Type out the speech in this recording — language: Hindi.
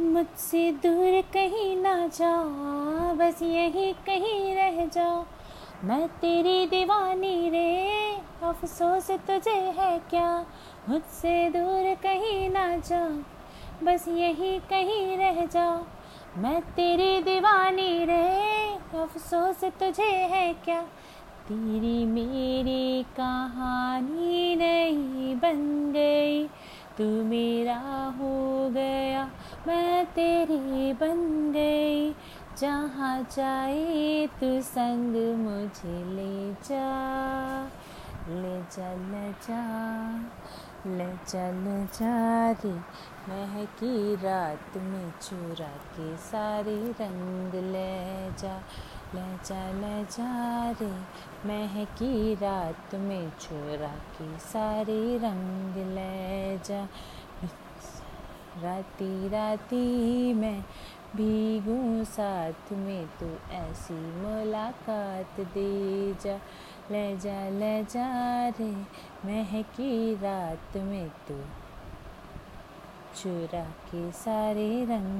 मुझसे दूर कहीं ना जा बस यही कहीं रह जा मैं तेरी दीवानी रे, अफसोस तुझे है क्या? मुझसे दूर कहीं ना जा बस यही कहीं रह जा मैं तेरी दीवानी रे, अफसोस तुझे है क्या? तेरी मेरी कहानी नहीं बन गई, तू मेरा हो मैं तेरी बन गई। जहाँ जाए तू संग मुझे ले जा। ले जा ले जा, ले चल जा रे। महकी रात में चुरा के सारे रंग ले जा। ले जा ले जा रे। महकी रात में चुरा के सारे रंग ले जा। राती राती मैं भीगूँ साथ में, तू ऐसी मुलाकात दे जा, ले जा ले जा रे, महकी रात में तू चुरा के सारे रंग